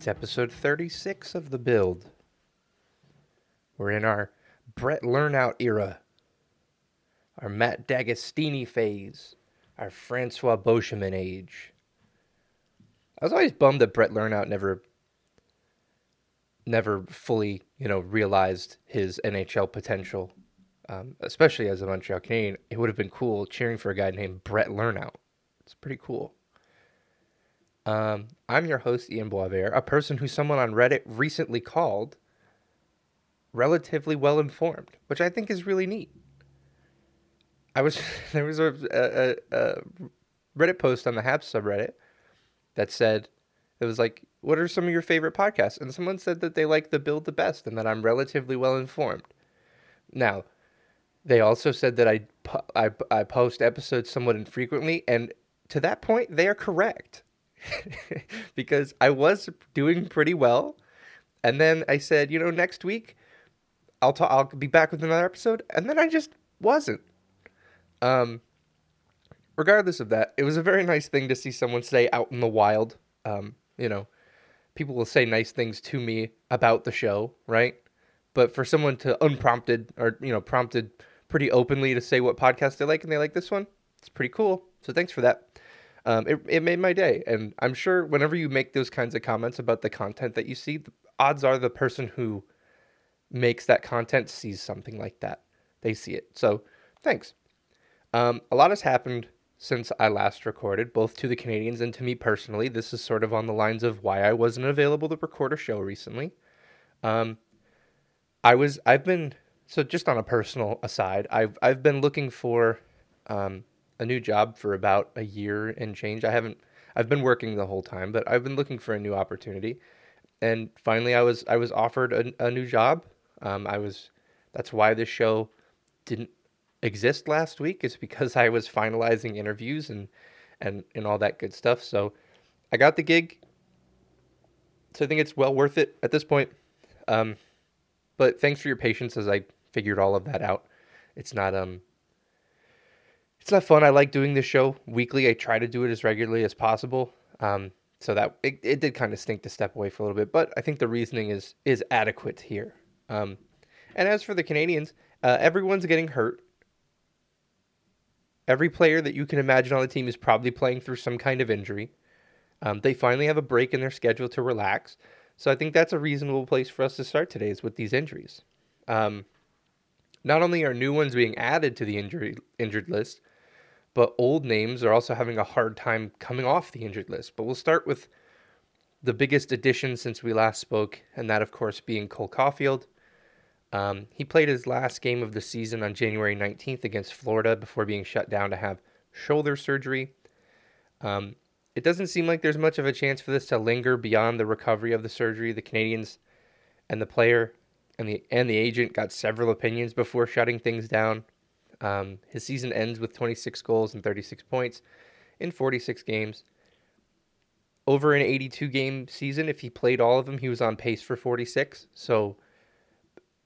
It's episode 36 of The Build. We're in our Brett Lernout era, our Matt D'Agostini phase, our Francois Beauchemin age. I was always bummed that Brett Lernout never never fully, you know, realized his NHL potential. Um, especially as a Montreal Canadian, it would have been cool cheering for a guy named Brett Lernout. It's pretty cool. Um, I'm your host, Ian Boisvert, a person who someone on Reddit recently called relatively well informed, which I think is really neat. I was there was a, a, a Reddit post on the Habs subreddit that said it was like, "What are some of your favorite podcasts?" And someone said that they like the Build the Best and that I'm relatively well informed. Now, they also said that I I, I post episodes somewhat infrequently, and to that point, they are correct. because I was doing pretty well. And then I said, you know, next week I'll ta- I'll be back with another episode, and then I just wasn't. Um, regardless of that, it was a very nice thing to see someone say out in the wild. Um, you know, people will say nice things to me about the show, right? But for someone to unprompted or you know prompted pretty openly to say what podcast they like and they like this one, it's pretty cool. So thanks for that um, it, it made my day. And I'm sure whenever you make those kinds of comments about the content that you see, the odds are the person who makes that content sees something like that. They see it. So thanks. Um, a lot has happened since I last recorded, both to the Canadians and to me personally. This is sort of on the lines of why I wasn't available to record a show recently. Um, I was, I've been, so just on a personal aside, I've, I've been looking for um, a new job for about a year and change. I haven't I've been working the whole time, but I've been looking for a new opportunity. And finally I was I was offered a, a new job. Um, I was that's why this show didn't exist last week is because I was finalizing interviews and and and all that good stuff. So I got the gig. So I think it's well worth it at this point. Um, but thanks for your patience as I figured all of that out. It's not um it's not fun. I like doing this show weekly. I try to do it as regularly as possible. Um, so that it, it did kind of stink to step away for a little bit, but I think the reasoning is is adequate here. Um, and as for the Canadians, uh, everyone's getting hurt. Every player that you can imagine on the team is probably playing through some kind of injury. Um, they finally have a break in their schedule to relax. So I think that's a reasonable place for us to start today is with these injuries. Um, not only are new ones being added to the injury injured list, but old names are also having a hard time coming off the injured list. But we'll start with the biggest addition since we last spoke, and that, of course, being Cole Caufield. Um, he played his last game of the season on January 19th against Florida before being shut down to have shoulder surgery. Um, it doesn't seem like there's much of a chance for this to linger beyond the recovery of the surgery. The Canadians and the player and the and the agent got several opinions before shutting things down. Um, his season ends with 26 goals and 36 points in 46 games. Over an 82 game season, if he played all of them, he was on pace for 46. So,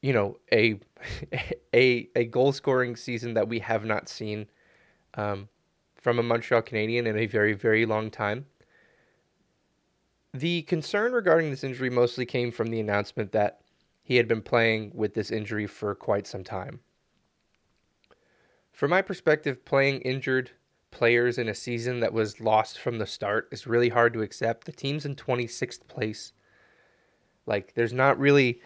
you know, a a a goal scoring season that we have not seen um, from a Montreal Canadian in a very very long time. The concern regarding this injury mostly came from the announcement that he had been playing with this injury for quite some time. From my perspective, playing injured players in a season that was lost from the start is really hard to accept. The team's in 26th place. Like, there's not really,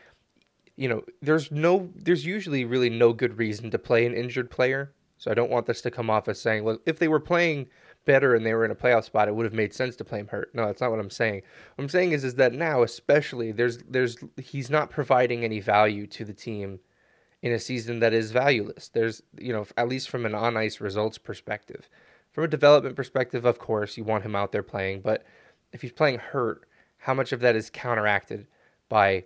you know, there's no, there's usually really no good reason to play an injured player. So I don't want this to come off as saying, well, if they were playing better and they were in a playoff spot, it would have made sense to play him hurt. No, that's not what I'm saying. What I'm saying is, is that now, especially, there's, there's, he's not providing any value to the team in a season that is valueless. There's, you know, at least from an on ice results perspective. From a development perspective, of course, you want him out there playing, but if he's playing hurt, how much of that is counteracted by,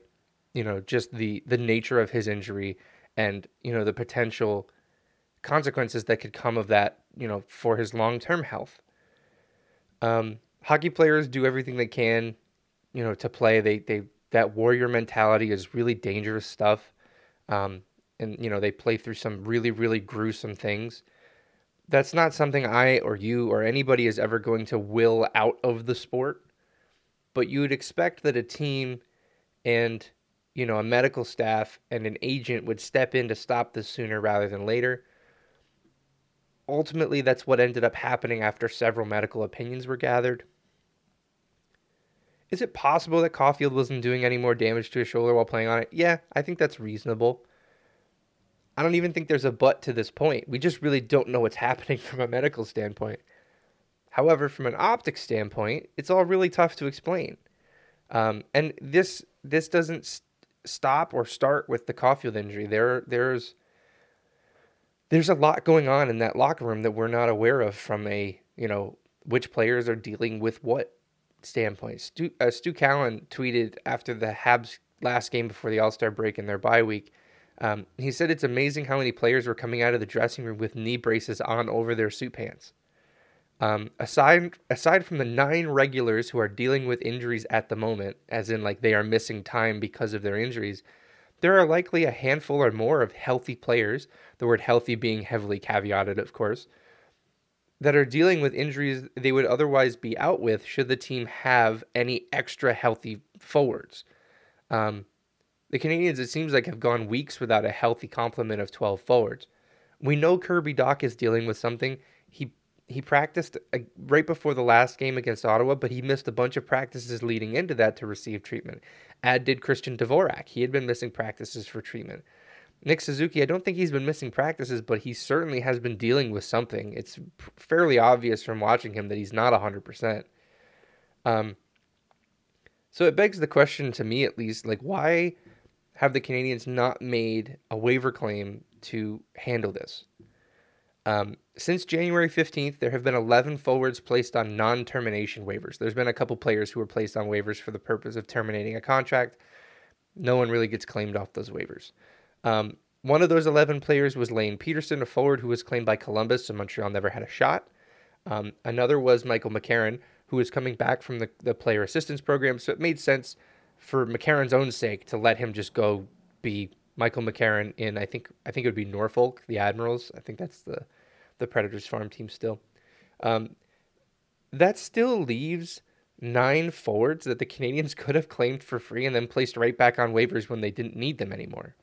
you know, just the the nature of his injury and, you know, the potential consequences that could come of that, you know, for his long-term health. Um, hockey players do everything they can, you know, to play. They they that warrior mentality is really dangerous stuff. Um, and you know they play through some really really gruesome things that's not something I or you or anybody is ever going to will out of the sport. But you would expect that a team and you know a medical staff and an agent would step in to stop this sooner rather than later. Ultimately, that's what ended up happening after several medical opinions were gathered. Is it possible that Caufield wasn't doing any more damage to his shoulder while playing on it? Yeah, I think that's reasonable. I don't even think there's a but to this point. We just really don't know what's happening from a medical standpoint. However, from an optic standpoint, it's all really tough to explain. Um, and this this doesn't st- stop or start with the Caufield injury. There there's there's a lot going on in that locker room that we're not aware of from a you know which players are dealing with what standpoint. Stu, uh, Stu Cowan tweeted after the Habs last game before the All Star break in their bye week. Um, he said it's amazing how many players were coming out of the dressing room with knee braces on over their suit pants. Um, aside aside from the nine regulars who are dealing with injuries at the moment, as in like they are missing time because of their injuries, there are likely a handful or more of healthy players. The word "healthy" being heavily caveated, of course, that are dealing with injuries they would otherwise be out with should the team have any extra healthy forwards. Um, the Canadians, it seems like, have gone weeks without a healthy complement of 12 forwards. We know Kirby Dach is dealing with something. He he practiced uh, right before the last game against Ottawa, but he missed a bunch of practices leading into that to receive treatment. Ad did Christian Dvorak. He had been missing practices for treatment. Nick Suzuki, I don't think he's been missing practices, but he certainly has been dealing with something. It's fairly obvious from watching him that he's not 100%. Um, so it begs the question to me, at least, like, why have the Canadians not made a waiver claim to handle this? Um, since January 15th, there have been 11 forwards placed on non termination waivers. There's been a couple players who were placed on waivers for the purpose of terminating a contract. No one really gets claimed off those waivers. Um, one of those 11 players was Lane Pederson, a forward who was claimed by Columbus, so Montreal never had a shot. Um, another was Michael McCarron, who was coming back from the, the player assistance program, so it made sense for McCarron's own sake to let him just go be Michael McCarron in I think I think it would be Norfolk, the Admirals. I think that's the the Predators farm team still. Um, that still leaves nine forwards that the Canadians could have claimed for free and then placed right back on waivers when they didn't need them anymore.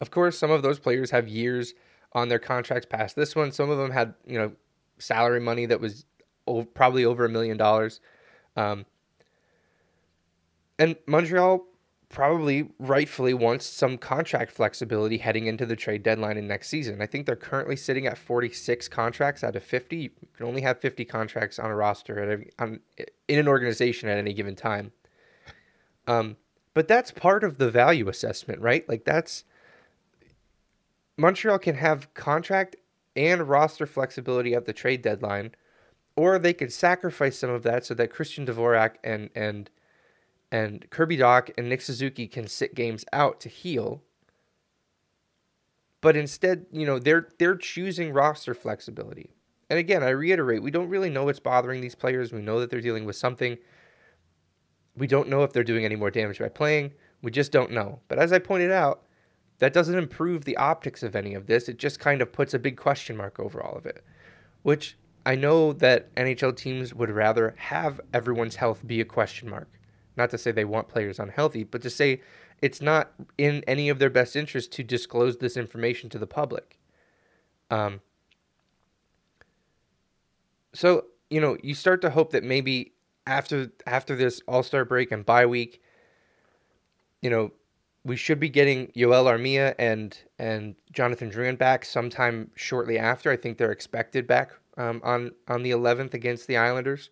Of course, some of those players have years on their contracts past this one. Some of them had, you know, salary money that was probably over a million dollars. Um, and Montreal probably rightfully wants some contract flexibility heading into the trade deadline in next season. I think they're currently sitting at 46 contracts out of 50. You can only have 50 contracts on a roster at a, on, in an organization at any given time. Um, but that's part of the value assessment, right? Like that's Montreal can have contract and roster flexibility at the trade deadline, or they could sacrifice some of that so that Christian Dvorak and and and Kirby Dach and Nick Suzuki can sit games out to heal. But instead, you know, they're they're choosing roster flexibility. And again, I reiterate, we don't really know what's bothering these players. We know that they're dealing with something. We don't know if they're doing any more damage by playing. We just don't know. But as I pointed out, that doesn't improve the optics of any of this. It just kind of puts a big question mark over all of it. Which I know that NHL teams would rather have everyone's health be a question mark. Not to say they want players unhealthy, but to say it's not in any of their best interest to disclose this information to the public. Um, so you know, you start to hope that maybe after after this All Star break and bye week, you know, we should be getting Yoel Armia and and Jonathan Drouin back sometime shortly after. I think they're expected back um, on on the 11th against the Islanders.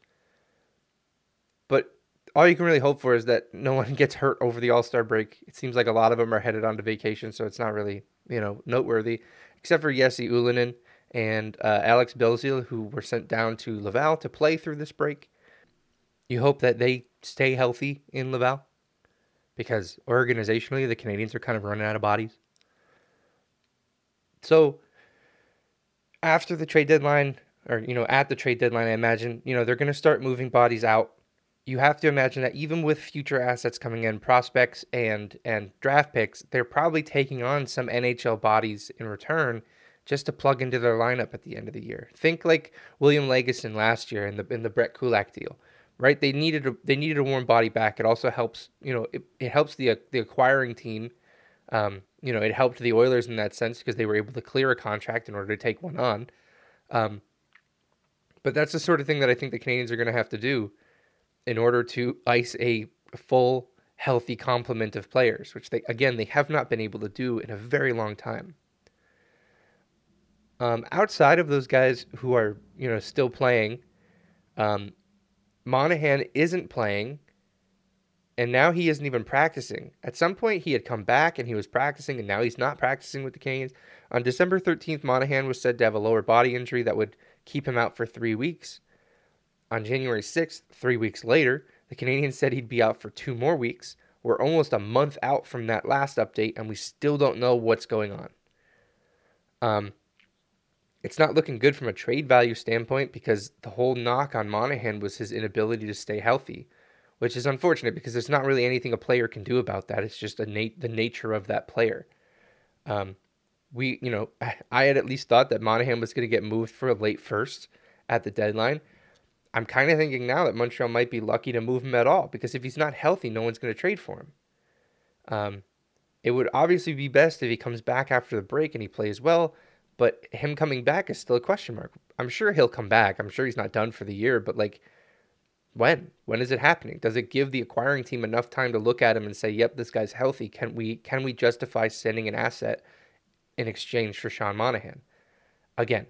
But all you can really hope for is that no one gets hurt over the All Star break. It seems like a lot of them are headed on to vacation, so it's not really you know noteworthy, except for Jesse Ylönen and uh, Alex Belzile, who were sent down to Laval to play through this break. You hope that they stay healthy in Laval, because organizationally the Canadians are kind of running out of bodies. So after the trade deadline, or you know at the trade deadline, I imagine you know they're going to start moving bodies out you have to imagine that even with future assets coming in, prospects and and draft picks, they're probably taking on some NHL bodies in return just to plug into their lineup at the end of the year. Think like William Lagesson last year in the in the Brett Kulak deal, right? They needed a, they needed a warm body back. It also helps, you know, it, it helps the the acquiring team. Um, you know, it helped the Oilers in that sense because they were able to clear a contract in order to take one on. Um, but that's the sort of thing that I think the Canadians are going to have to do in order to ice a full, healthy complement of players, which they again they have not been able to do in a very long time. Um, outside of those guys who are you know still playing, um, Monahan isn't playing, and now he isn't even practicing. At some point, he had come back and he was practicing, and now he's not practicing with the Canadiens. On December 13th, Monahan was said to have a lower body injury that would keep him out for three weeks. On January 6th, three weeks later, the Canadian said he'd be out for two more weeks. We're almost a month out from that last update, and we still don't know what's going on. Um, it's not looking good from a trade value standpoint because the whole knock on Monahan was his inability to stay healthy, which is unfortunate because there's not really anything a player can do about that. It's just nat- the nature of that player. Um, we, you know, I had at least thought that Monahan was going to get moved for a late first at the deadline. I'm kind of thinking now that Montreal might be lucky to move him at all because if he's not healthy, no one's going to trade for him. Um, it would obviously be best if he comes back after the break and he plays well, but him coming back is still a question mark. I'm sure he'll come back. I'm sure he's not done for the year, but like, when? When is it happening? Does it give the acquiring team enough time to look at him and say, "Yep, this guy's healthy"? Can we can we justify sending an asset in exchange for Sean Monahan. Again,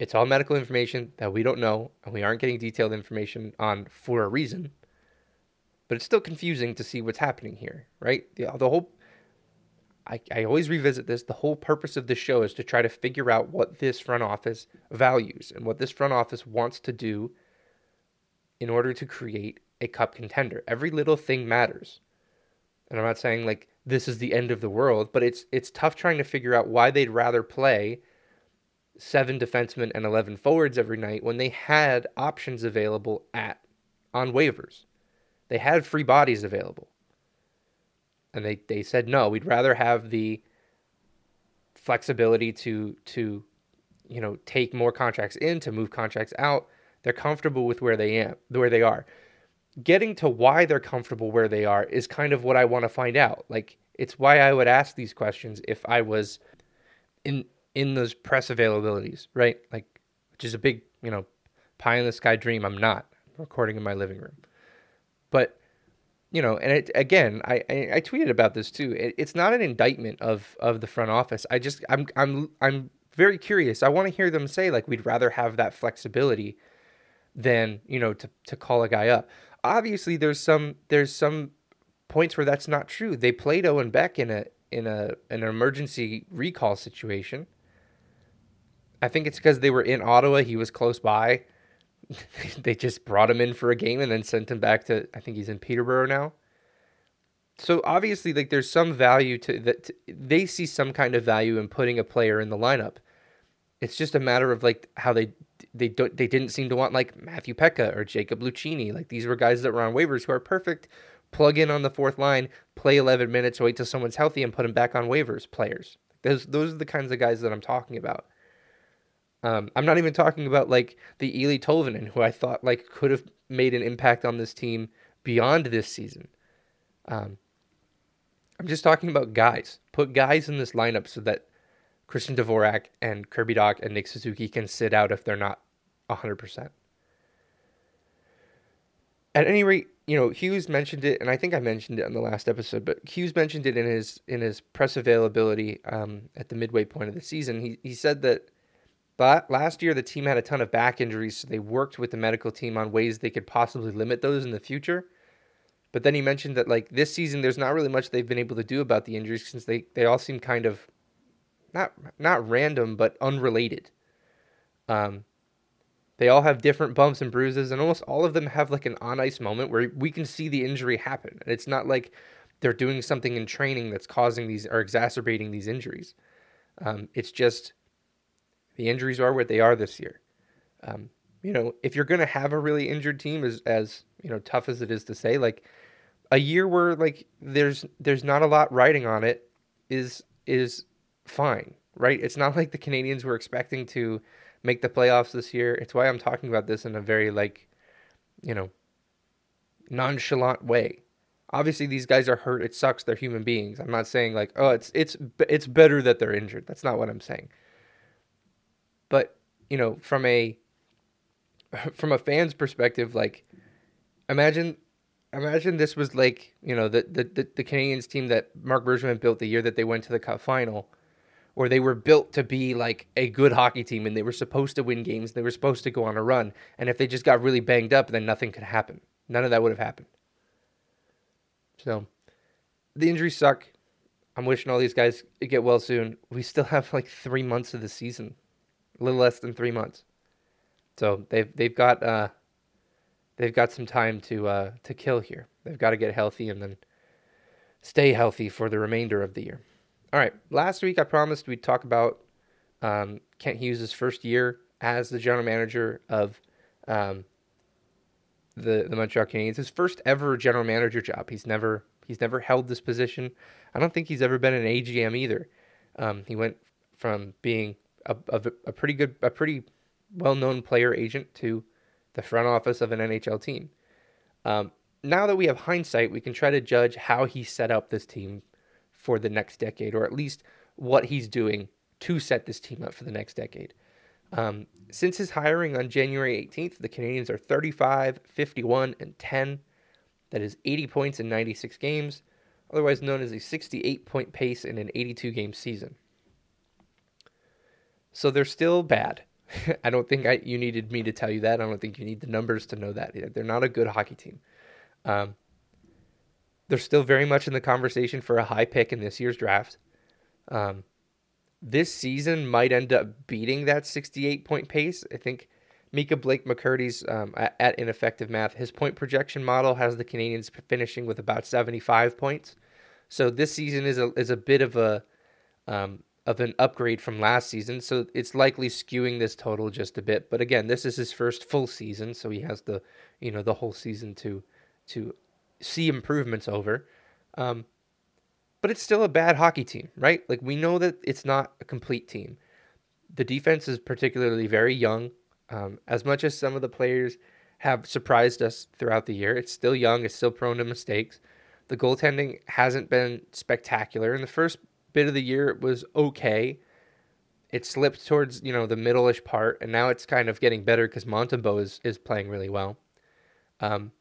it's all medical information that we don't know and we aren't getting detailed information on for a reason. But it's still confusing to see what's happening here, right? The, the whole I, I always revisit this. The whole purpose of this show is to try to figure out what this front office values and what this front office wants to do in order to create a cup contender. Every little thing matters. And I'm not saying like this is the end of the world, but it's it's tough trying to figure out why they'd rather play seven defensemen and 11 forwards every night when they had options available at on waivers. They had free bodies available. And they, they said no, we'd rather have the flexibility to to you know take more contracts in to move contracts out. They're comfortable with where they am where they are getting to why they're comfortable where they are is kind of what I want to find out. Like it's why I would ask these questions if I was in in those press availabilities, right? Like which is a big, you know, pie in the sky dream. I'm not recording in my living room. But you know, and it, again, I, I, I tweeted about this too. It, it's not an indictment of of the front office. I just I'm I'm I'm very curious. I want to hear them say like we'd rather have that flexibility than you know to to call a guy up obviously there's some there's some points where that's not true. They played Owen Beck in a in a an emergency recall situation. I think it's because they were in Ottawa. He was close by. they just brought him in for a game and then sent him back to. I think he's in Peterborough now. So obviously, like there's some value to that. They see some kind of value in putting a player in the lineup. It's just a matter of like how they they don't they didn't seem to want like Matthew Peca or Jacob Lucchini. Like these were guys that were on waivers who are perfect. Plug in on the fourth line, play 11 minutes, wait till someone's healthy, and put them back on waivers. Players. Those those are the kinds of guys that I'm talking about. Um, I'm not even talking about like the Eeli Tolvanen, who I thought like could have made an impact on this team beyond this season. Um, I'm just talking about guys. Put guys in this lineup so that Christian Dvorak and Kirby Dach and Nick Suzuki can sit out if they're not 100%. At any rate, you know, Hughes mentioned it, and I think I mentioned it in the last episode, but Hughes mentioned it in his in his press availability um, at the midway point of the season. He, he said that last year the team had a ton of back injuries, so they worked with the medical team on ways they could possibly limit those in the future. But then he mentioned that like this season, there's not really much they've been able to do about the injuries since they, they all seem kind of not not random but unrelated. Um, they all have different bumps and bruises, and almost all of them have like an on ice moment where we can see the injury happen. And it's not like they're doing something in training that's causing these or exacerbating these injuries. Um, it's just the injuries are what they are this year. Um, you know, if you're going to have a really injured team, as as you know, tough as it is to say, like a year where like there's there's not a lot riding on it is is fine, right? It's not like the Canadians were expecting to make the playoffs this year. It's why I'm talking about this in a very like, you know, nonchalant way. Obviously, these guys are hurt. It sucks. They're human beings. I'm not saying like, oh, it's it's it's better that they're injured. That's not what I'm saying. But you know, from a from a fan's perspective, like, imagine imagine this was like you know the the the, Canadiens team that Marc Bergevin built the year that they went to the Cup final, or they were built to be like a good hockey team and they were supposed to win games. They were supposed to go on a run, and if they just got really banged up, then nothing could happen. None of that would have happened. So the injuries suck. I'm wishing all these guys get well soon. We still have like three months of the season, a little less than three months. So they've they've got uh, they've got some time to uh, to kill here. They've got to get healthy and then stay healthy for the remainder of the year. All right. Last week I promised we'd talk about um, Kent Hughes' first year as the general manager of um, the the Montreal Canadiens. His first ever general manager job. He's never he's never held this position. I don't think he's ever been an AGM either. Um, he went from being a, a, a pretty good, a pretty well known player agent to the front office of an NHL team. Um, now that we have hindsight, we can try to judge how he set up this team for the next decade, or at least what he's doing to set this team up for the next decade. Um, since his hiring on January 18th, the Canadiens are 35, 51, and 10. That is 80 points in 96 games, otherwise known as a 68 point pace in an 82 game season. So they're still bad. I don't think I, you needed me to tell you that. I don't think you need the numbers to know that. They're not a good hockey team. Um, they're still very much in the conversation for a high pick in this year's draft. Um, this season might end up beating that 68 point pace. I think Micah Blake McCurdy's um, at, ineffective math, his point projection model has the Canadians finishing with about 75 points. So this season is a is a bit of a um, of an upgrade from last season. So it's likely skewing this total just a bit. But again, this is his first full season, so he has the you know the whole season to to see improvements over. Um, but it's still a bad hockey team, right? Like we know that it's not a complete team. The defense is particularly very young. Um, as much as some of the players have surprised us throughout the year, it's still young. It's still prone to mistakes. The goaltending hasn't been spectacular. In the first bit of the year, it was okay. It slipped towards you know the middle-ish part, and now it's kind of getting better because Montembeault is, is playing really well. Um,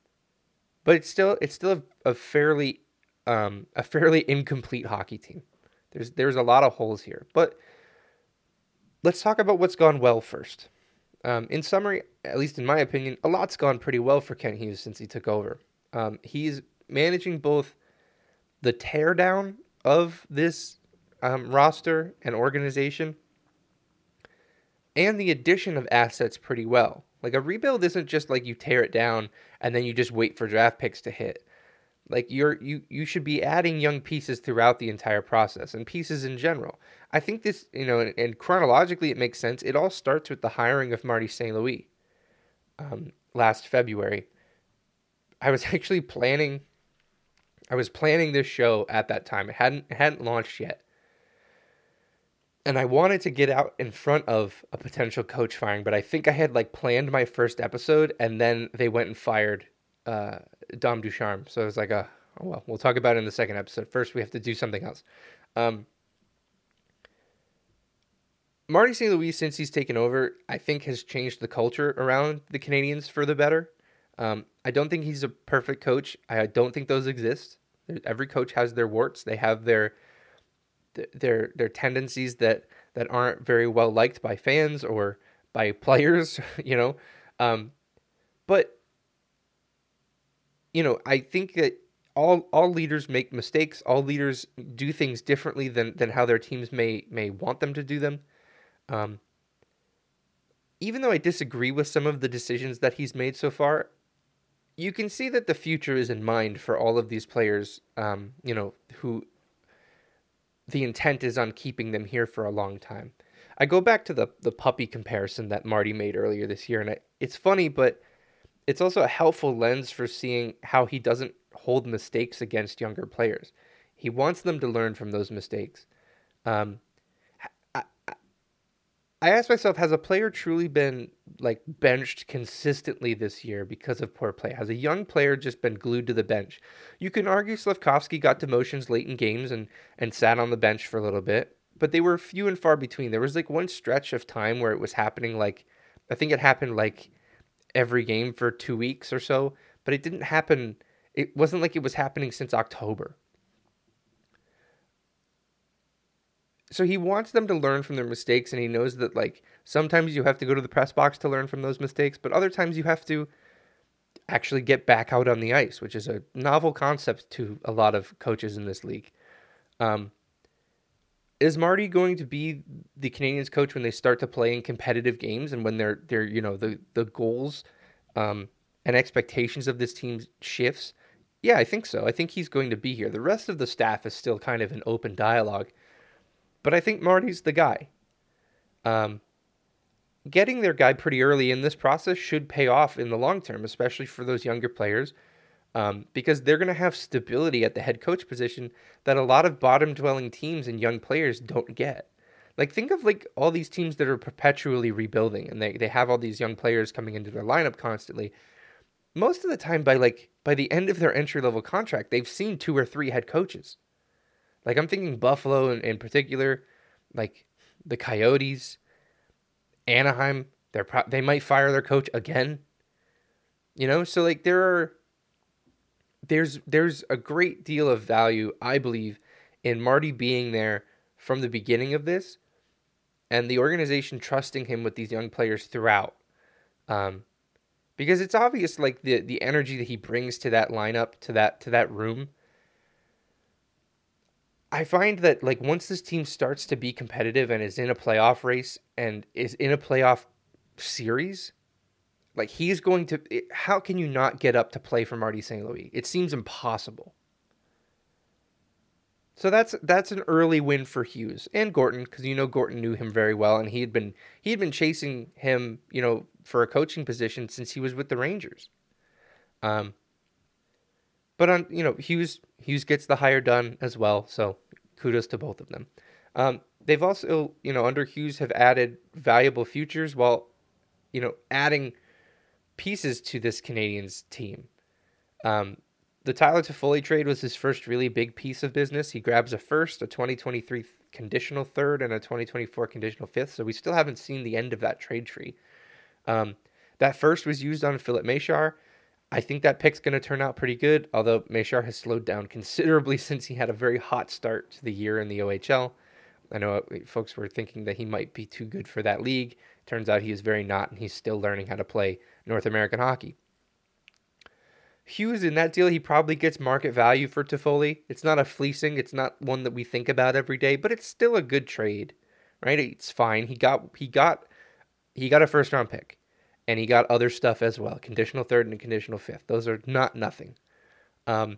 but it's still it's still a, a fairly um, a fairly incomplete hockey team. There's there's a lot of holes here, but let's talk about what's gone well first. Um, in summary, at least in my opinion, a lot's gone pretty well for Kent Hughes since he took over. Um, he's managing both the teardown of this um, roster and organization and the addition of assets pretty well. Like a rebuild isn't just like you tear it down and then you just wait for draft picks to hit. Like you're you you should be adding young pieces throughout the entire process and pieces in general. I think this, you know, and, and chronologically it makes sense. It all starts with the hiring of Marty St. Louis um, last February. I was actually planning I was planning this show at that time. It hadn't it hadn't launched yet. And I wanted to get out in front of a potential coach firing, but I think I had like planned my first episode and then they went and fired uh, Dom Ducharme. So it was like, oh well, we'll talk about it in the second episode. First, we have to do something else. Um, Marty St. Louis, since he's taken over, I think has changed the culture around the Canadiens for the better. Um, I don't think he's a perfect coach. I don't think those exist. Every coach has their warts. They have their their their tendencies that that aren't very well liked by fans or by players. You know, um, but you know, I think that all all leaders make mistakes. All leaders do things differently than than how their teams may may want them to do them. Um, even though I disagree with some of the decisions that he's made so far, you can see that the future is in mind for all of these players. Um, you know, who the intent is on keeping them here for a long time. I go back to the the puppy comparison that Marty made earlier this year, and I, it's funny, but it's also a helpful lens for seeing how he doesn't hold mistakes against younger players. He wants them to learn from those mistakes. Um, I asked myself, has a player truly been like benched consistently this year because of poor play? Has a young player just been glued to the bench? You can argue Slafkovsky got demotions late in games and and sat on the bench for a little bit, but they were few and far between. There was like one stretch of time where it was happening like I think it happened like every game for 2 weeks or so, but it didn't happen it wasn't like it was happening since October. So he wants them to learn from their mistakes and he knows that like sometimes you have to go to the press box to learn from those mistakes but other times you have to actually get back out on the ice which is a novel concept to a lot of coaches in this league. Um, is Marty going to be the Canadiens coach when they start to play in competitive games and when they're they're you know the the goals um, and expectations of this team shifts? Yeah I think so. I think he's going to be here. The rest of the staff is still kind of an open dialogue but I think Marty's the guy. Um, getting their guy pretty early in this process should pay off in the long term, especially for those younger players, um, because they're going to have stability at the head coach position that a lot of bottom dwelling teams and young players don't get. Like think of like all these teams that are perpetually rebuilding and they, they have all these young players coming into their lineup constantly. Most of the time by like by the end of their entry level contract, they've seen two or three head coaches. Like I'm thinking Buffalo in, in particular, like the Coyotes, Anaheim. They're pro- they might fire their coach again. You know, so like there are there's there's a great deal of value I believe in Marty being there from the beginning of this, and the organization trusting him with these young players throughout. Um, because it's obvious like the the energy that he brings to that lineup to that to that room I find that like once this team starts to be competitive and is in a playoff race and is in a playoff series, like he's going to it, how can you not get up to play for Marty St. Louis? It seems impossible. So that's that's an early win for Hughes and Gorton because you know Gorton knew him very well and he had been he had been chasing him you know for a coaching position since he was with the Rangers. Um, but on you know Hughes Hughes gets the hire done as well, so kudos to both of them. Um, they've also you know under Hughes have added valuable futures while you know adding pieces to this Canadiens team. Um, the Tyler Toffoli trade was his first really big piece of business. He grabs a first, a 2023 conditional third, and a 2024 conditional fifth. So we still haven't seen the end of that trade tree. Um, that first was used on Filip Mesar. I think that pick's going to turn out pretty good, although Mesar has slowed down considerably since he had a very hot start to the year in the OHL. I know uh, folks were thinking that he might be too good for that league. Turns out he is very not, and he's still learning how to play North American hockey. Hughes in that deal, he probably gets market value for Toffoli. It's not a fleecing, it's not one that we think about every day, but it's still a good trade, right? It's fine. He got he got he got a first round pick and he got other stuff as well conditional third and conditional fifth. Those are not nothing. Um,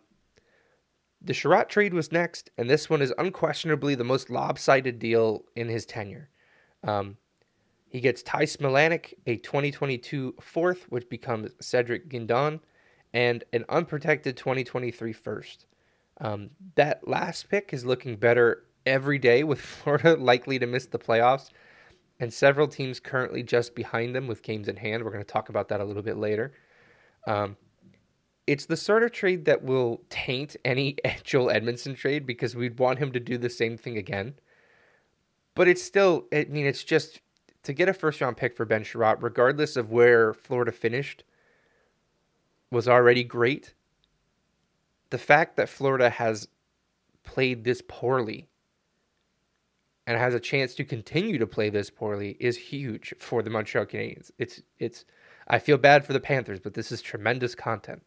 the Chiarot trade was next, and this one is unquestionably the most lopsided deal in his tenure. Um, he gets Ty Smilanic, a 2022 fourth, which becomes Cedric Guindon, and an unprotected 2023 first. Um, that last pick is looking better every day, with Florida likely to miss the playoffs and several teams currently just behind them with games in hand. We're going to talk about that a little bit later. Um, it's the sort of trade that will taint any Joel Edmondson trade because we'd want him to do the same thing again. But it's still, I mean, it's just to get a first round pick for Ben Chiarot, regardless of where Florida finished, was already great. The fact that Florida has played this poorly and has a chance to continue to play this poorly is huge for the Montreal Canadiens. It's it's I feel bad for the Panthers, but this is tremendous content.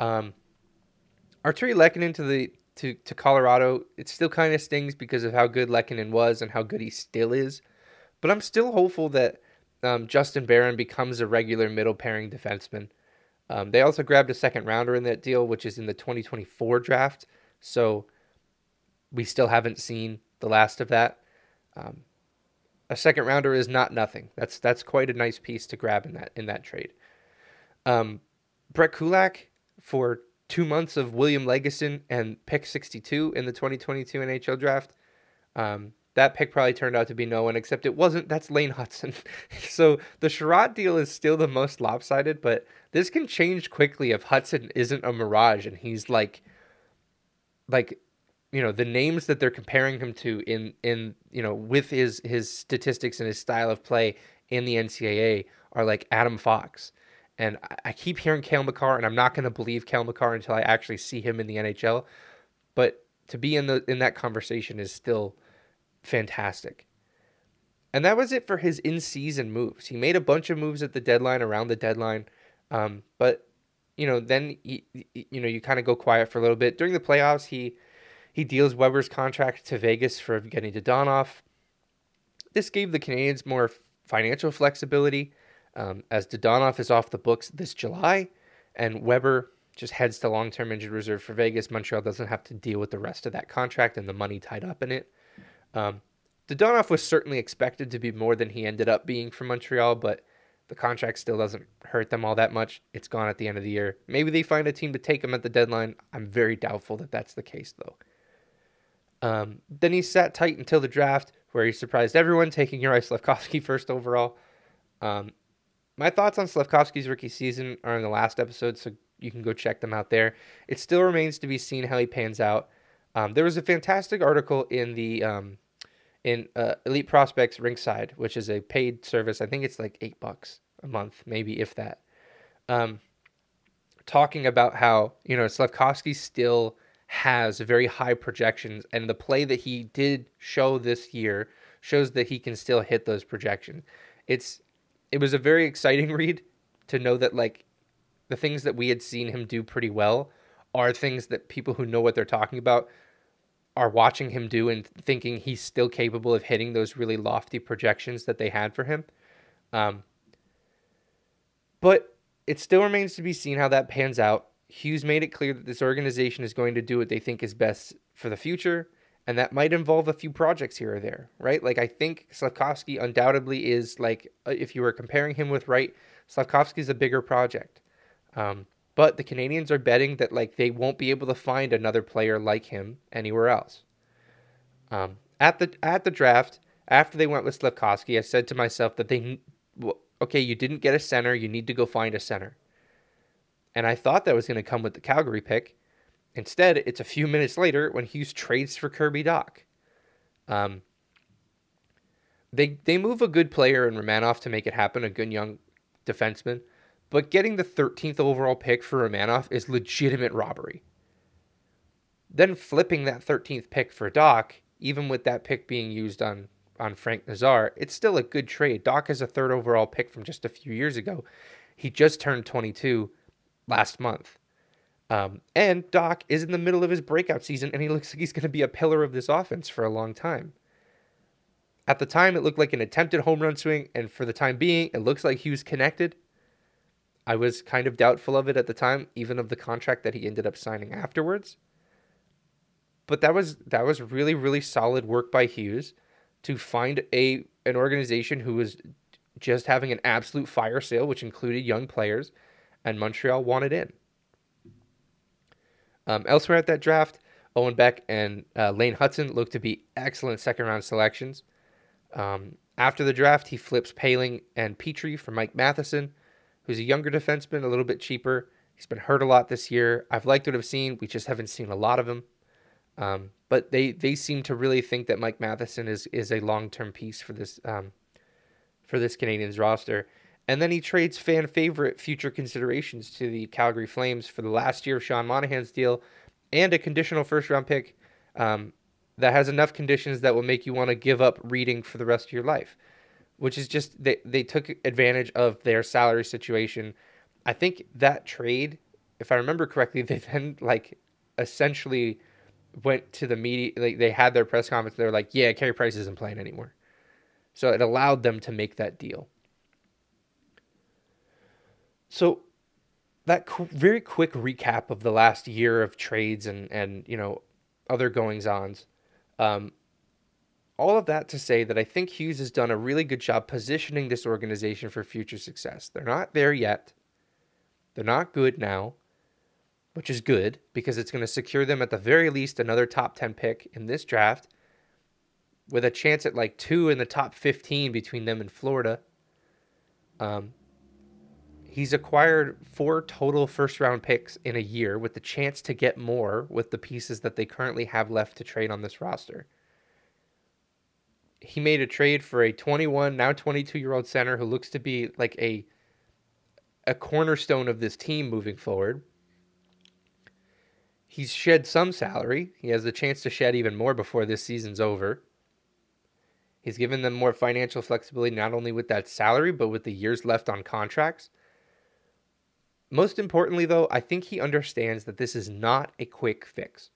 Um, Artturi Lehkonen to the to, to Colorado, it still kind of stings because of how good Lehkonen was and how good he still is. But I'm still hopeful that um, Justin Barron becomes a regular middle pairing defenseman. Um, they also grabbed a second rounder in that deal, which is in the 2024 draft. So we still haven't seen the last of that. Um, a second rounder is not nothing. That's that's quite a nice piece to grab in that in that trade. Um, Brett Kulak for two months of William Lagesson and pick 62 in the 2022 NHL draft. Um, that pick probably turned out to be no one, except it wasn't. That's Lane Hutson. so the Chiarot deal is still the most lopsided, but this can change quickly if Hutson isn't a mirage and he's like, like, you know, the names that they're comparing him to in in you know with his his statistics and his style of play in the NCAA are like Adam Fox. And I keep hearing Cale Makar, and I'm not going to believe Cale Makar until I actually see him in the NHL. But to be in the in that conversation is still fantastic. And that was it for his in-season moves. He made a bunch of moves at the deadline, around the deadline, um, but you know, then he, you know, you kind of go quiet for a little bit during the playoffs. He he deals Weber's contract to Vegas for getting Dadonov. This gave the Canadiens more financial flexibility, um, as Dadonov is off the books this July, and Weber just heads to long-term injured reserve for Vegas. Montreal doesn't have to deal with the rest of that contract and the money tied up in it. Um, Dadonov was certainly expected to be more than he ended up being for Montreal, but the contract still doesn't hurt them all that much. It's gone at the end of the year. Maybe they find a team to take him at the deadline. I'm very doubtful that that's the case, though. Um, then he sat tight until the draft, where he surprised everyone, taking Juraj Slafkovsky first overall. Um, my thoughts on Slafkovsky's rookie season are in the last episode, so you can go check them out there. It still remains to be seen how he pans out. Um, there was a fantastic article in the um, in uh, Elite Prospects Rinkside, which is a paid service. I think it's like eight bucks a month, maybe if that. Um, talking about how you know Slafkovsky still has very high projections, and the play that he did show this year shows that he can still hit those projections. It's it was a very exciting read to know that like the things that we had seen him do pretty well are things that people who know what they're talking about are watching him do and thinking he's still capable of hitting those really lofty projections that they had for him. Um, but it still remains to be seen how that pans out. Hughes made it clear that this organization is going to do what they think is best for the future, and that might involve a few projects here or there, right? Like I think Slafkovsky undoubtedly is like uh, if you were comparing him with Wright, Slafkovsky is a bigger project. Um, but the Canadians are betting that like they won't be able to find another player like him anywhere else. Um, at the at the draft, after they went with Slafkovsky, I said to myself that they, okay, you didn't get a center, you need to go find a center. And I thought that was going to come with the Calgary pick. Instead, it's a few minutes later when Hughes trades for Kirby Dach. Um, they they move a good player in Romanov to make it happen, a good young defenseman. But getting the 13th overall pick for Romanov is legitimate robbery. Then flipping that 13th pick for Dach, even with that pick being used on, on Frank Nazar, it's still a good trade. Dach is a third overall pick from just a few years ago. He just turned 22 last month. Um, and Dach is in the middle of his breakout season, and he looks like he's going to be a pillar of this offense for a long time. At the time, it looked like an attempted home run swing, and for the time being, it looks like Hughes connected. I was kind of doubtful of it at the time, even of the contract that he ended up signing afterwards. But that was that was really really solid work by Hughes to find a an organization who was just having an absolute fire sale, which included young players, and Montreal wanted in. Um, elsewhere at that draft, Owen Beck and uh, Lane Hutson looked to be excellent second round selections. Um, after the draft, he flips Poehling and Petry for Mike Matheson who's a younger defenseman, a little bit cheaper. He's been hurt a lot this year. I've liked what I've seen. We just haven't seen a lot of him. Um, but they they seem to really think that Mike Matheson is is a long term piece for this um, for this Canadiens roster. And then he trades fan favorite future considerations to the Calgary Flames for the last year of Sean Monahan's deal and a conditional first round pick um, that has enough conditions that will make you want to give up reading for the rest of your life which is just they, they took advantage of their salary situation. I think that trade, if I remember correctly, they then like essentially went to the media like they had their press conference they're like yeah Carey Price isn't playing anymore so it allowed them to make that deal so that qu- very quick recap of the last year of trades and and you know other goings ons um, all of that to say that I think Hughes has done a really good job positioning this organization for future success. They're not there yet. They're not good now, which is good because it's going to secure them at the very least another top 10 pick in this draft. with a chance at like two in the top 15 between them and Florida. Um, he's acquired four total first round picks in a year with the chance to get more with the pieces that they currently have left to trade on this roster. He made a trade for a 21, now 22 year old center who looks to be like a a cornerstone of this team moving forward. He's shed some salary. He has the chance to shed even more before this season's over. He's given them more financial flexibility, not only with that salary, but with the years left on contracts. Most importantly, though, I think he understands that this is not a quick fix.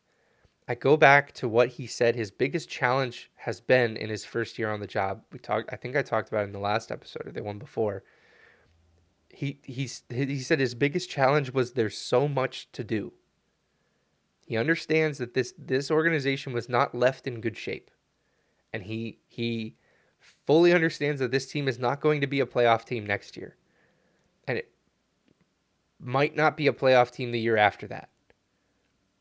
I go back to what he said his biggest challenge has been in his first year on the job. We talked I think I talked about it in the last episode or the one before. He he's he said his biggest challenge was there's so much to do. He understands that this this organization was not left in good shape and he he fully understands that this team is not going to be a playoff team next year. And it might not be a playoff team the year after that.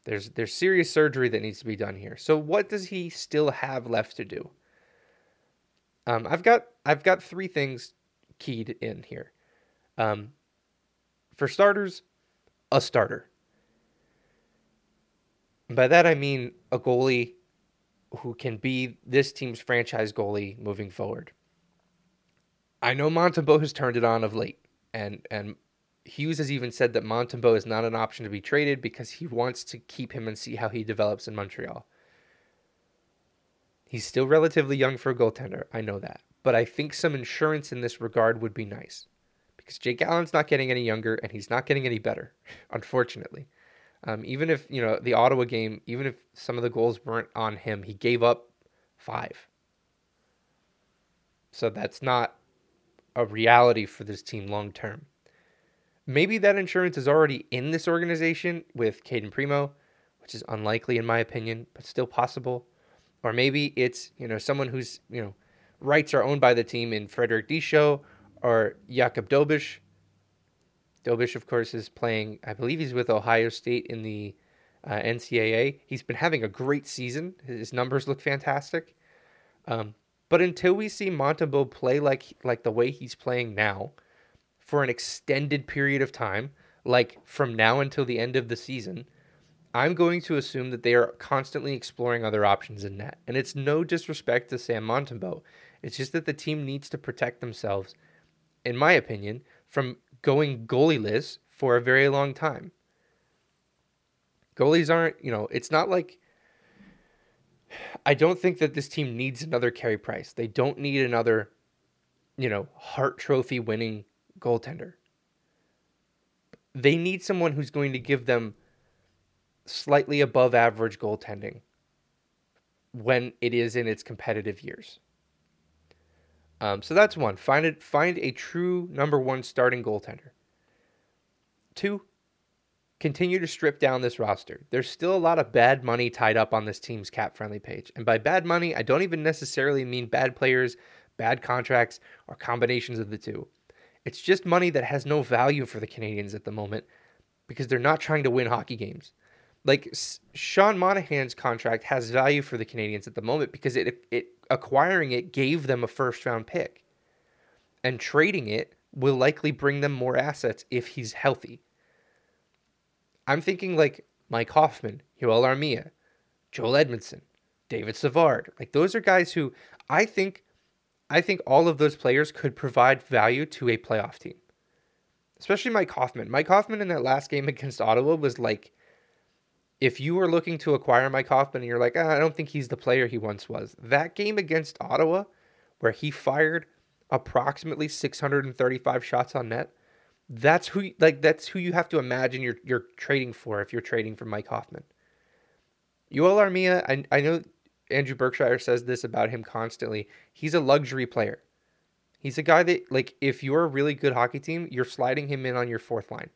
There's there's serious surgery that needs to be done here. So what does he still have left to do? Um, I've got I've got three things keyed in here. Um, for starters, a starter. By that I mean a goalie who can be this team's franchise goalie moving forward. I know Montembeault has turned it on of late, and and Hughes has even said that Montembeault is not an option to be traded because he wants to keep him and see how he develops in Montreal. He's still relatively young for a goaltender, I know that, but I think some insurance in this regard would be nice because Jake Allen's not getting any younger and he's not getting any better, unfortunately. Um, even if you know the Ottawa game, even if some of the goals weren't on him, he gave up five. So that's not a reality for this team long term. Maybe that insurance is already in this organization with Cayden Primeau, which is unlikely in my opinion, but still possible. Or maybe it's you know someone whose, you know rights are owned by the team in Frederik Dichow or Jakub Dobeš. Dobeš, of course, is playing, I believe he's with Ohio State in the uh, NCAA. He's been having a great season. His numbers look fantastic. Um, but until we see Montembeault play like like the way he's playing now for an extended period of time, like from now until the end of the season, I'm going to assume that they are constantly exploring other options in net. And it's no disrespect to Sam Montembeault. It's just that the team needs to protect themselves, in my opinion, from going goalieless for a very long time. Goalies aren't, you know, it's not like I don't think that this team needs another Carey Price. They don't need another, you know, Hart Trophy winning goaltender. They need someone who's going to give them slightly above average goaltending when it is in its competitive years. Um, so that's one. Find it. Find a true number one starting goaltender. Two, continue to strip down this roster. There's still a lot of bad money tied up on this team's cap friendly page. And by bad money, I don't even necessarily mean bad players, bad contracts, or combinations of the two. It's just money that has no value for the Canadiens at the moment because they're not trying to win hockey games. Like Sean Monahan's contract has value for the Canadiens at the moment because it it acquiring it gave them a first round pick. And trading it will likely bring them more assets if he's healthy. I'm thinking like Mike Hoffman, Joel Armia, Joel Edmundson, David Savard. Like those are guys who I think I think all of those players could provide value to a playoff team. Especially Mike Hoffman. Mike Hoffman in that last game against Ottawa was like if you were looking to acquire Mike Hoffman and you're like, oh, I don't think he's the player he once was, that game against Ottawa, where he fired approximately 635 shots on net, that's who like that's who you have to imagine you're you're trading for if you're trading for Mike Hoffman. Joel Armia, I, I know Andrew Berkshire says this about him constantly. He's a luxury player. He's a guy that like if you're a really good hockey team, you're sliding him in on your fourth line.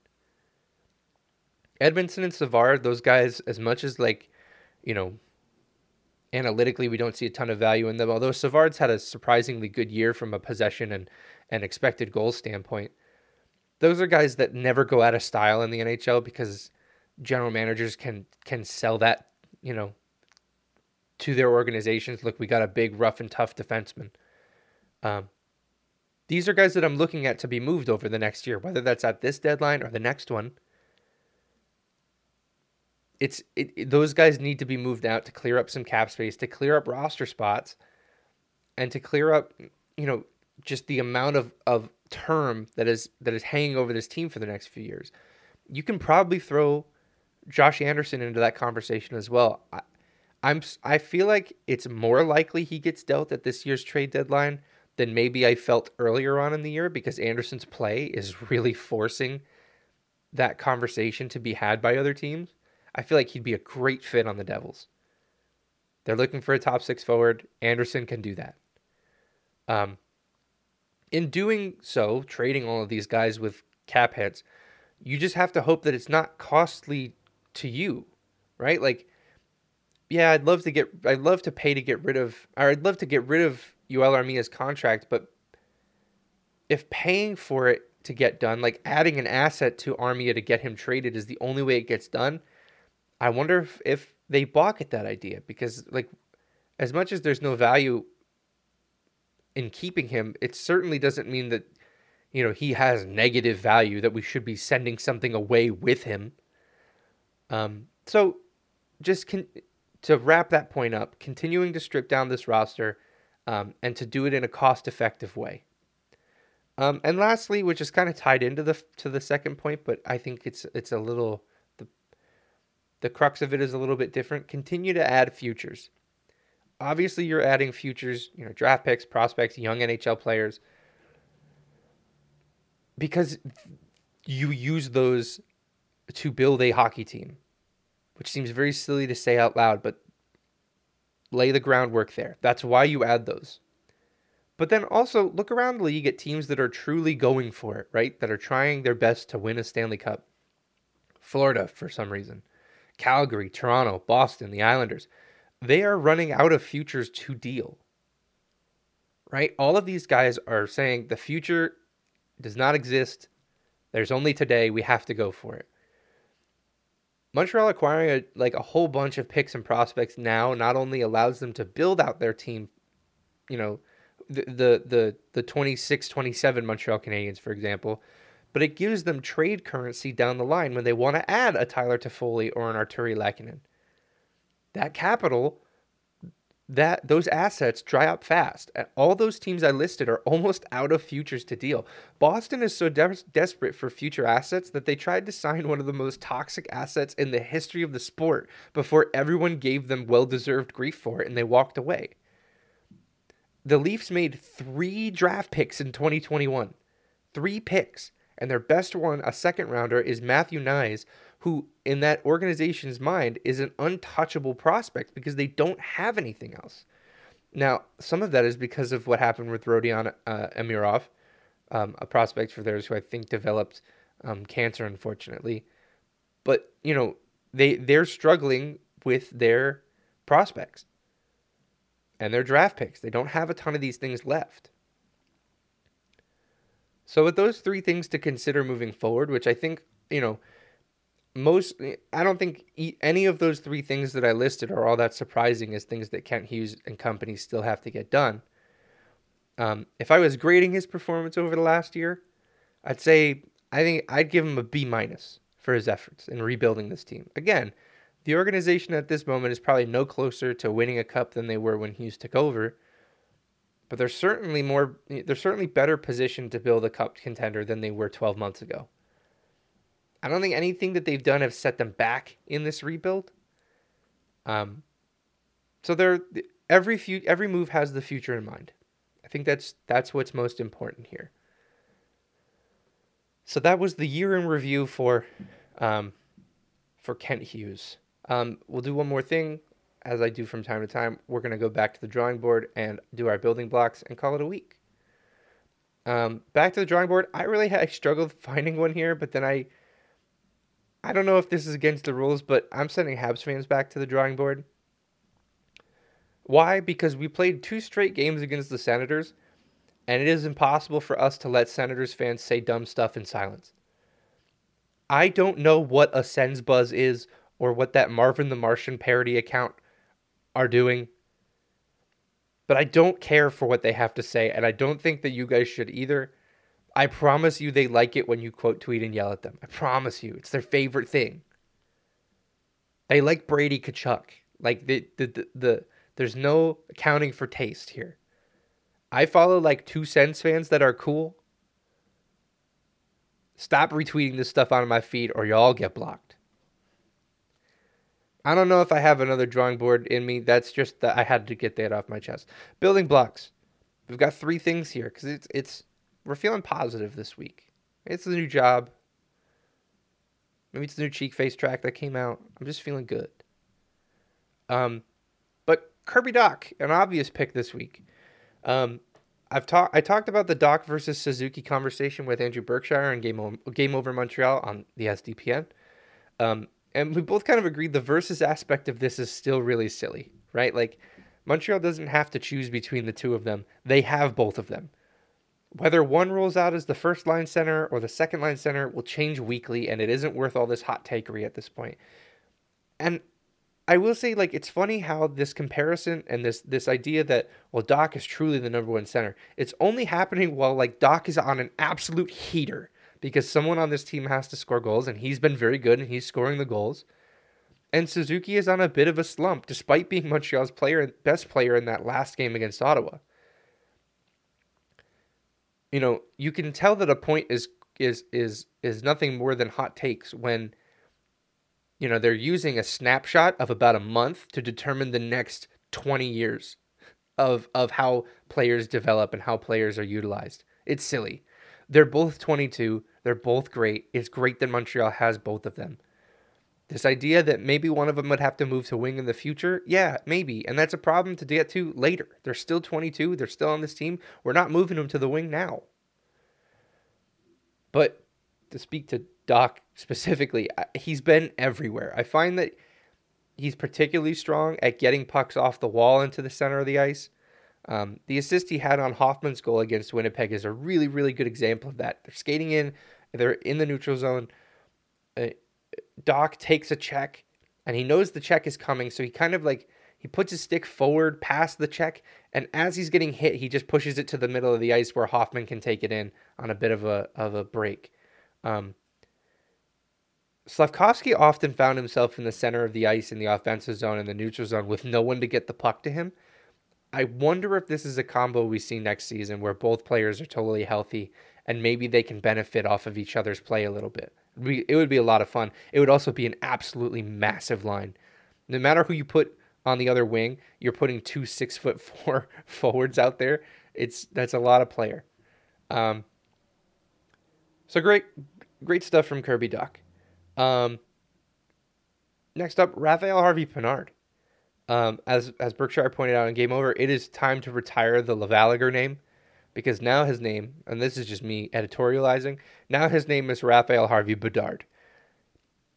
Edmundson and Savard, those guys, as much as like, you know, analytically we don't see a ton of value in them. Although Savard's had a surprisingly good year from a possession and and expected goal standpoint, those are guys that never go out of style in the NHL because general managers can can sell that you know to their organizations. Look, we got a big, rough and tough defenseman. Um, these are guys that I'm looking at to be moved over the next year, whether that's at this deadline or the next one. It's it, it, those guys need to be moved out to clear up some cap space, to clear up roster spots, and to clear up, you know, just the amount of, of term that is that is hanging over this team for the next few years. You can probably throw Josh Anderson into that conversation as well. I, I'm I feel like it's more likely he gets dealt at this year's trade deadline than maybe I felt earlier on in the year because Anderson's play is really forcing that conversation to be had by other teams. I feel like he'd be a great fit on the Devils. They're looking for a top six forward. Anderson can do that. Um, in doing so, trading all of these guys with cap hits, you just have to hope that it's not costly to you, right? Like, yeah, I'd love to get, I'd love to pay to get rid of, or I'd love to get rid of Joel Armia's contract, but if paying for it to get done, like adding an asset to Armia to get him traded is the only way it gets done, I wonder if, if they balk at that idea because, like, as much as there's no value in keeping him, it certainly doesn't mean that you know he has negative value that we should be sending something away with him. Um, so just con- to wrap that point up, continuing to strip down this roster um, and to do it in a cost-effective way. Um, and lastly, which is kind of tied into the to the second point, but I think it's it's a little the the crux of it is a little bit different. Continue to add futures obviously you're adding futures, you know, draft picks, prospects, young NHL players because you use those to build a hockey team, which seems very silly to say out loud, but lay the groundwork there. That's why you add those. But then also look around the league at teams that are truly going for it, right? That are trying their best to win a Stanley Cup. Florida, for some reason. Calgary, Toronto, Boston, the Islanders they are running out of futures to deal. Right? All of these guys are saying the future does not exist. There's only today. We have to go for it. Montreal acquiring a, like a whole bunch of picks and prospects now not only allows them to build out their team, you know, the the the, the 26 27 Montreal Canadiens for example, but it gives them trade currency down the line when they want to add a Tyler Toffoli or an Artturi Lehkonen that capital that those assets dry up fast. And all those teams I listed are almost out of futures to deal. Boston is so de- desperate for future assets that they tried to sign one of the most toxic assets in the history of the sport before everyone gave them well-deserved grief for it and they walked away. The Leafs made 3 draft picks in 2021. 3 picks, and their best one, a second rounder is Matthew Knies who in that organization's mind is an untouchable prospect because they don't have anything else. Now, some of that is because of what happened with Rodion uh, Amirov, um, a prospect for theirs who I think developed um, cancer, unfortunately. But you know, they they're struggling with their prospects and their draft picks. They don't have a ton of these things left. So with those three things to consider moving forward, which I think you know most I don't think any of those three things that I listed are all that surprising as things that Kent Hughes and company still have to get done. Um, if I was grading his performance over the last year, I'd say I think I'd give him a B minus for his efforts in rebuilding this team. Again, the organization at this moment is probably no closer to winning a cup than they were when Hughes took over, but they're certainly more they're certainly better positioned to build a cup contender than they were 12 months ago. I don't think anything that they've done have set them back in this rebuild. Um, so they're every few every move has the future in mind. I think that's that's what's most important here. So that was the year in review for um, for Kent Hughes. Um, we'll do one more thing, as I do from time to time. We're gonna go back to the drawing board and do our building blocks and call it a week. Um, back to the drawing board. I really I struggled finding one here, but then I I don't know if this is against the rules, but I'm sending Habs fans back to the drawing board. Why? Because we played two straight games against the Senators, and it is impossible for us to let Senators fans say dumb stuff in silence. I don't know what a Sens Buzz is or what that Marvin the Martian parody account are doing. But I don't care for what they have to say, and I don't think that you guys should either. I promise you they like it when you quote tweet and yell at them. I promise you. It's their favorite thing. They like Brady Tkachuk. Like the the the, the there's no accounting for taste here. I follow like two Sens fans that are cool. Stop retweeting this stuff of my feed or y'all get blocked. I don't know if I have another drawing board in me. That's just that I had to get that off my chest. Building blocks. We've got three things here because it's it's we're feeling positive this week. It's a new job. Maybe it's the new Cheekface track that came out. I'm just feeling good. Um, but Kirby Dach, an obvious pick this week. Um, I've talked. I talked about the Dach versus Suzuki conversation with Andrew Berkshire and Game o- Game Over Montreal on the SDPN. Um, and we both kind of agreed the versus aspect of this is still really silly, right? Like Montreal doesn't have to choose between the two of them. They have both of them. Whether one rolls out as the first line center or the second line center will change weekly, and it isn't worth all this hot takery at this point. And I will say, like, it's funny how this comparison and this this idea that well, Dach is truly the number one center. It's only happening while like Dach is on an absolute heater because someone on this team has to score goals, and he's been very good and he's scoring the goals. And Suzuki is on a bit of a slump, despite being Montreal's player best player in that last game against Ottawa. You know, you can tell that a point is is is is nothing more than hot takes when you know they're using a snapshot of about a month to determine the next 20 years of of how players develop and how players are utilized. It's silly. They're both 22. They're both great. It's great that Montreal has both of them. This idea that maybe one of them would have to move to wing in the future, yeah, maybe. And that's a problem to get to later. They're still 22. They're still on this team. We're not moving them to the wing now. But to speak to Dach specifically, he's been everywhere. I find that he's particularly strong at getting pucks off the wall into the center of the ice. Um, the assist he had on Hoffman's goal against Winnipeg is a really, really good example of that. They're skating in, they're in the neutral zone. Uh, Dach takes a check, and he knows the check is coming, so he kind of like he puts his stick forward past the check, and as he's getting hit, he just pushes it to the middle of the ice where Hoffman can take it in on a bit of a of a break. Um, Slafkovsky often found himself in the center of the ice in the offensive zone and the neutral zone with no one to get the puck to him. I wonder if this is a combo we see next season where both players are totally healthy and maybe they can benefit off of each other's play a little bit. It would be a lot of fun. It would also be an absolutely massive line. No matter who you put on the other wing, you're putting two six foot four forwards out there. It's that's a lot of player. Um, so great, great stuff from Kirby Dach. Um, next up, Raphael Harvey Pinard. Um, as as Berkshire pointed out in Game Over, it is time to retire the Lavaliger name because now his name, and this is just me editorializing, now his name is Raphael Harvey Bedard.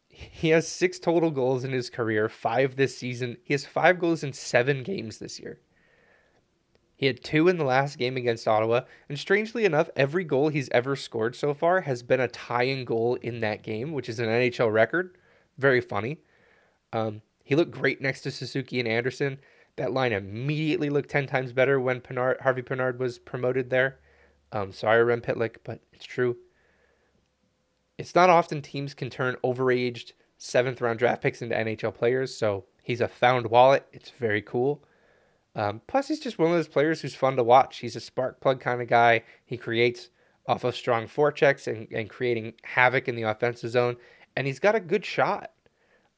He has six total goals in his career, five this season. He has five goals in seven games this year. He had two in the last game against Ottawa, and strangely enough, every goal he's ever scored so far has been a tying goal in that game, which is an NHL record. Very funny. Um, he looked great next to Suzuki and Anderson. That line immediately looked 10 times better when Pinard, Harvey Pinard was promoted there. Um, sorry, Rem Pitlick, but it's true. It's not often teams can turn overaged seventh round draft picks into NHL players, so he's a found wallet. It's very cool. Um, plus, he's just one of those players who's fun to watch. He's a spark plug kind of guy. He creates off of strong forechecks and, and creating havoc in the offensive zone, and he's got a good shot.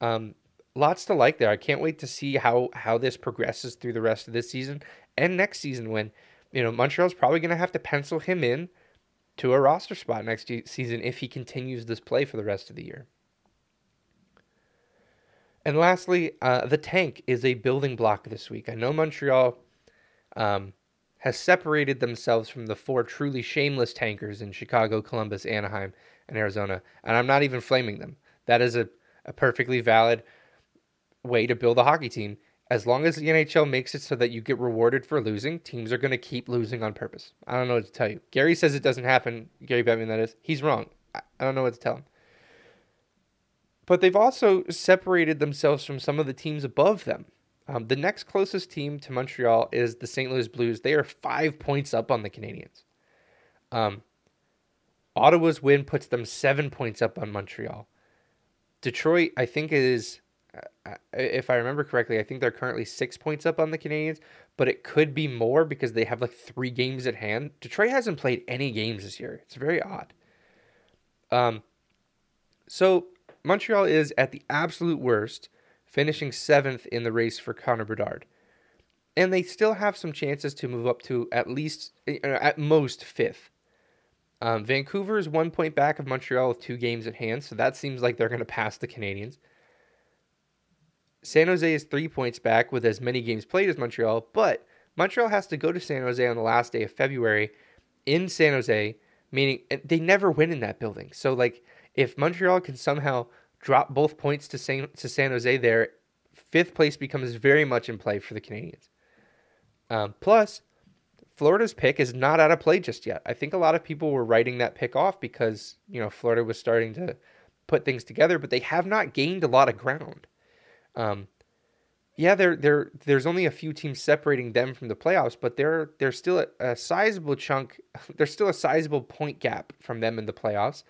Um, lots to like there. I can't wait to see how how this progresses through the rest of this season and next season when you know Montreal's probably going to have to pencil him in to a roster spot next season if he continues this play for the rest of the year. And lastly, uh, the tank is a building block this week. I know Montreal um, has separated themselves from the four truly shameless tankers in Chicago, Columbus, Anaheim, and Arizona, and I'm not even flaming them. That is a, a perfectly valid way to build a hockey team. As long as the NHL makes it so that you get rewarded for losing, teams are going to keep losing on purpose. I don't know what to tell you. Gary says it doesn't happen. Gary Bettman, that is. He's wrong. I don't know what to tell him. But they've also separated themselves from some of the teams above them. Um, the next closest team to Montreal is the St. Louis Blues. They are five points up on the Canadiens. Um, Ottawa's win puts them seven points up on Montreal. Detroit, I think, is, if I remember correctly, I think they're currently six points up on the Canadiens, but it could be more because they have like three games at hand. Detroit hasn't played any games this year. It's very odd. Um, so Montreal is at the absolute worst, finishing seventh in the race for Connor Bedard. And they still have some chances to move up to at least, uh, at most, fifth. Um, Vancouver is one point back of Montreal with two games at hand, so that seems like they're going to pass the Canadiens. San Jose is three points back with as many games played as Montreal, but Montreal has to go to San Jose on the last day of February in San Jose, meaning they never win in that building. So, like, if Montreal can somehow drop both points to San, to San Jose there, fifth place becomes very much in play for the Canadiens. Um, plus, Florida's pick is not out of play just yet. I think a lot of people were writing that pick off because, you know, Florida was starting to put things together, but they have not gained a lot of ground. Um, yeah, there there there's only a few teams separating them from the playoffs, but they're they're still a, a sizable chunk. There's still a sizable point gap from them in the playoffs.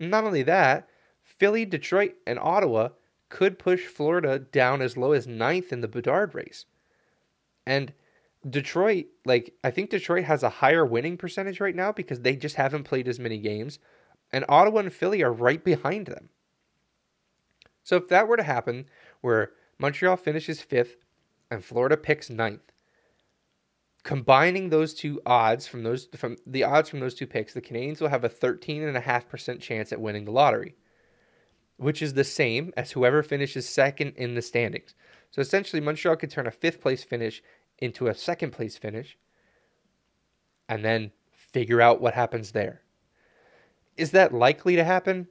not only that, Philly, Detroit, and Ottawa could push Florida down as low as ninth in the Bedard race. And Detroit, like, I think Detroit has a higher winning percentage right now because they just haven't played as many games. And Ottawa and Philly are right behind them. So if that were to happen, where Montreal finishes fifth and Florida picks ninth, combining those two odds from those from the odds from those two picks, the Canadiens will have a 13.5% chance at winning the lottery, which is the same as whoever finishes second in the standings. So essentially, Montreal could turn a fifth place finish into a second place finish and then figure out what happens there. Is that likely to happen?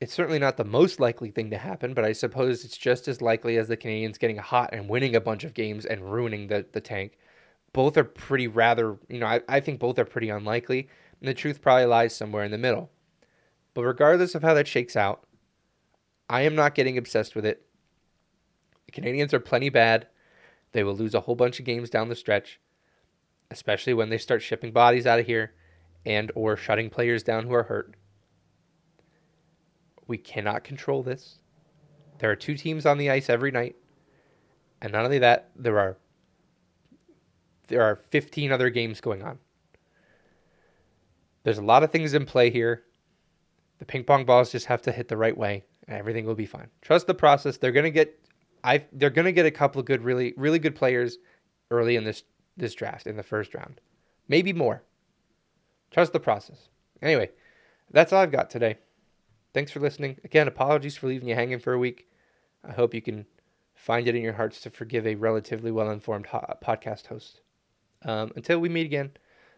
It's certainly not the most likely thing to happen, but I suppose it's just as likely as the Canadiens getting hot and winning a bunch of games and ruining the, the tank. Both are pretty rather, you know, I, I think both are pretty unlikely, and the truth probably lies somewhere in the middle. But regardless of how that shakes out, I am not getting obsessed with it. The Canadiens are plenty bad. They will lose a whole bunch of games down the stretch, especially when they start shipping bodies out of here and or shutting players down who are hurt. We cannot control this. There are two teams on the ice every night. And not only that, there are there are 15 other games going on. There's a lot of things in play here. The ping pong balls just have to hit the right way and everything will be fine. Trust the process. They're going to get I they're going to get a couple of good, really, really good players early in this this draft in the first round, maybe more. Trust the process. Anyway, that's all I've got today. Thanks for listening. Again, apologies for leaving you hanging for a week. I hope you can find it in your hearts to forgive a relatively well informed ho- podcast host. Um, until we meet again,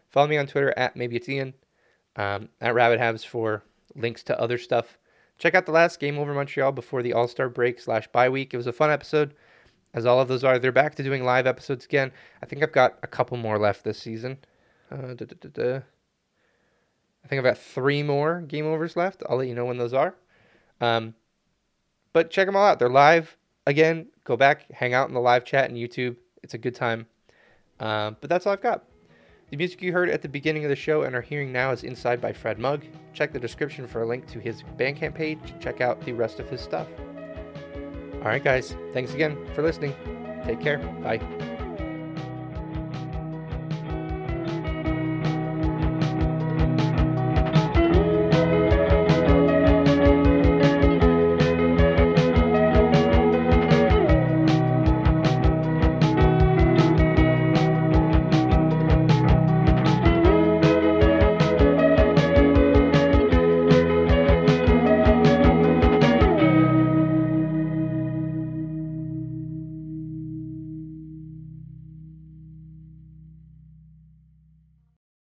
follow me on Twitter at maybe it's Ian, um, at Rabid Habs for links to other stuff Check out the last game over Montreal before the All Star break slash bye week. It was a fun episode, as all of those are. They're back to doing live episodes again. I think I've got a couple more left this season. Uh, I think I've got three more game overs left. I'll let you know when those are. Um, but check them all out. They're live. Again, go back, hang out in the live chat and YouTube. It's a good time. Um, but that's all I've got. The music you heard at the beginning of the show and are hearing now is Inside by Fred Mug. Check the description for a link to his Bandcamp page. Check out the rest of his stuff. All right, guys. Thanks again for listening. Take care. Bye.